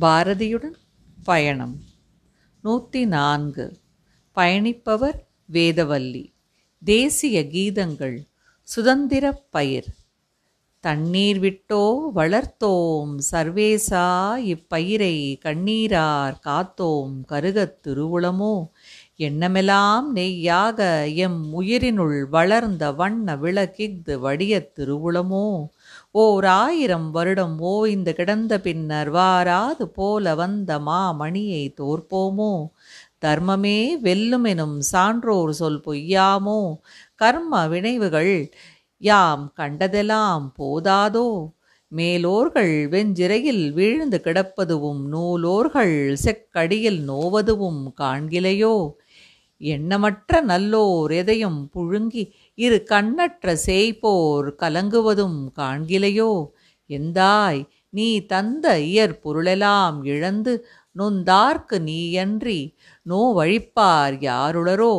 பாரதியுடன் பயணம். நூற்றி நான்கு பயணிப்பவர் வேதவல்லி. தேசிய கீதங்கள் சுதந்திரப் பயிர். தண்ணீர் விட்டோ வளர்த்தோம். சர்வேசா இப்பயிரை கண்ணீரார் காத்தோம். கருகத் திருவுளமோ? எண்ணமெல்லாம் நெய்யாக எம் உயிரினுள் வளர்ந்த வண்ண விளக்கிஃது வடியத் திருவுளமோ? ஓர் ஆயிரம் வருடம் ஓய்ந்து கிடந்த பின்னர் வாராது போல வந்த மாமணியை தோற்போமோ? தர்மமே வெல்லுமெனும் சான்றோர் சொல் பொய்யாமோ? கர்ம வினைவுகள் யாம் கண்டதெல்லாம் போதாதோ? மேலோர்கள் வெஞ்சிறையில் வீழ்ந்து கிடப்பதுவும் நூலோர்கள் செக்கடியில் நோவதுவும் காண்கிலையோ? எண்ணமற்ற நல்லோர் எதையும் புழுங்கி இரு கண்ணற்ற சேய்ப்போர் கலங்குவதும் காண்கிலையோ? எந்தாய் நீ தந்த இயற்பொருளெல்லாம் இழந்து நொந்தார்க்கு நீயன்றி நோவழிப்பார் யாருளரோ?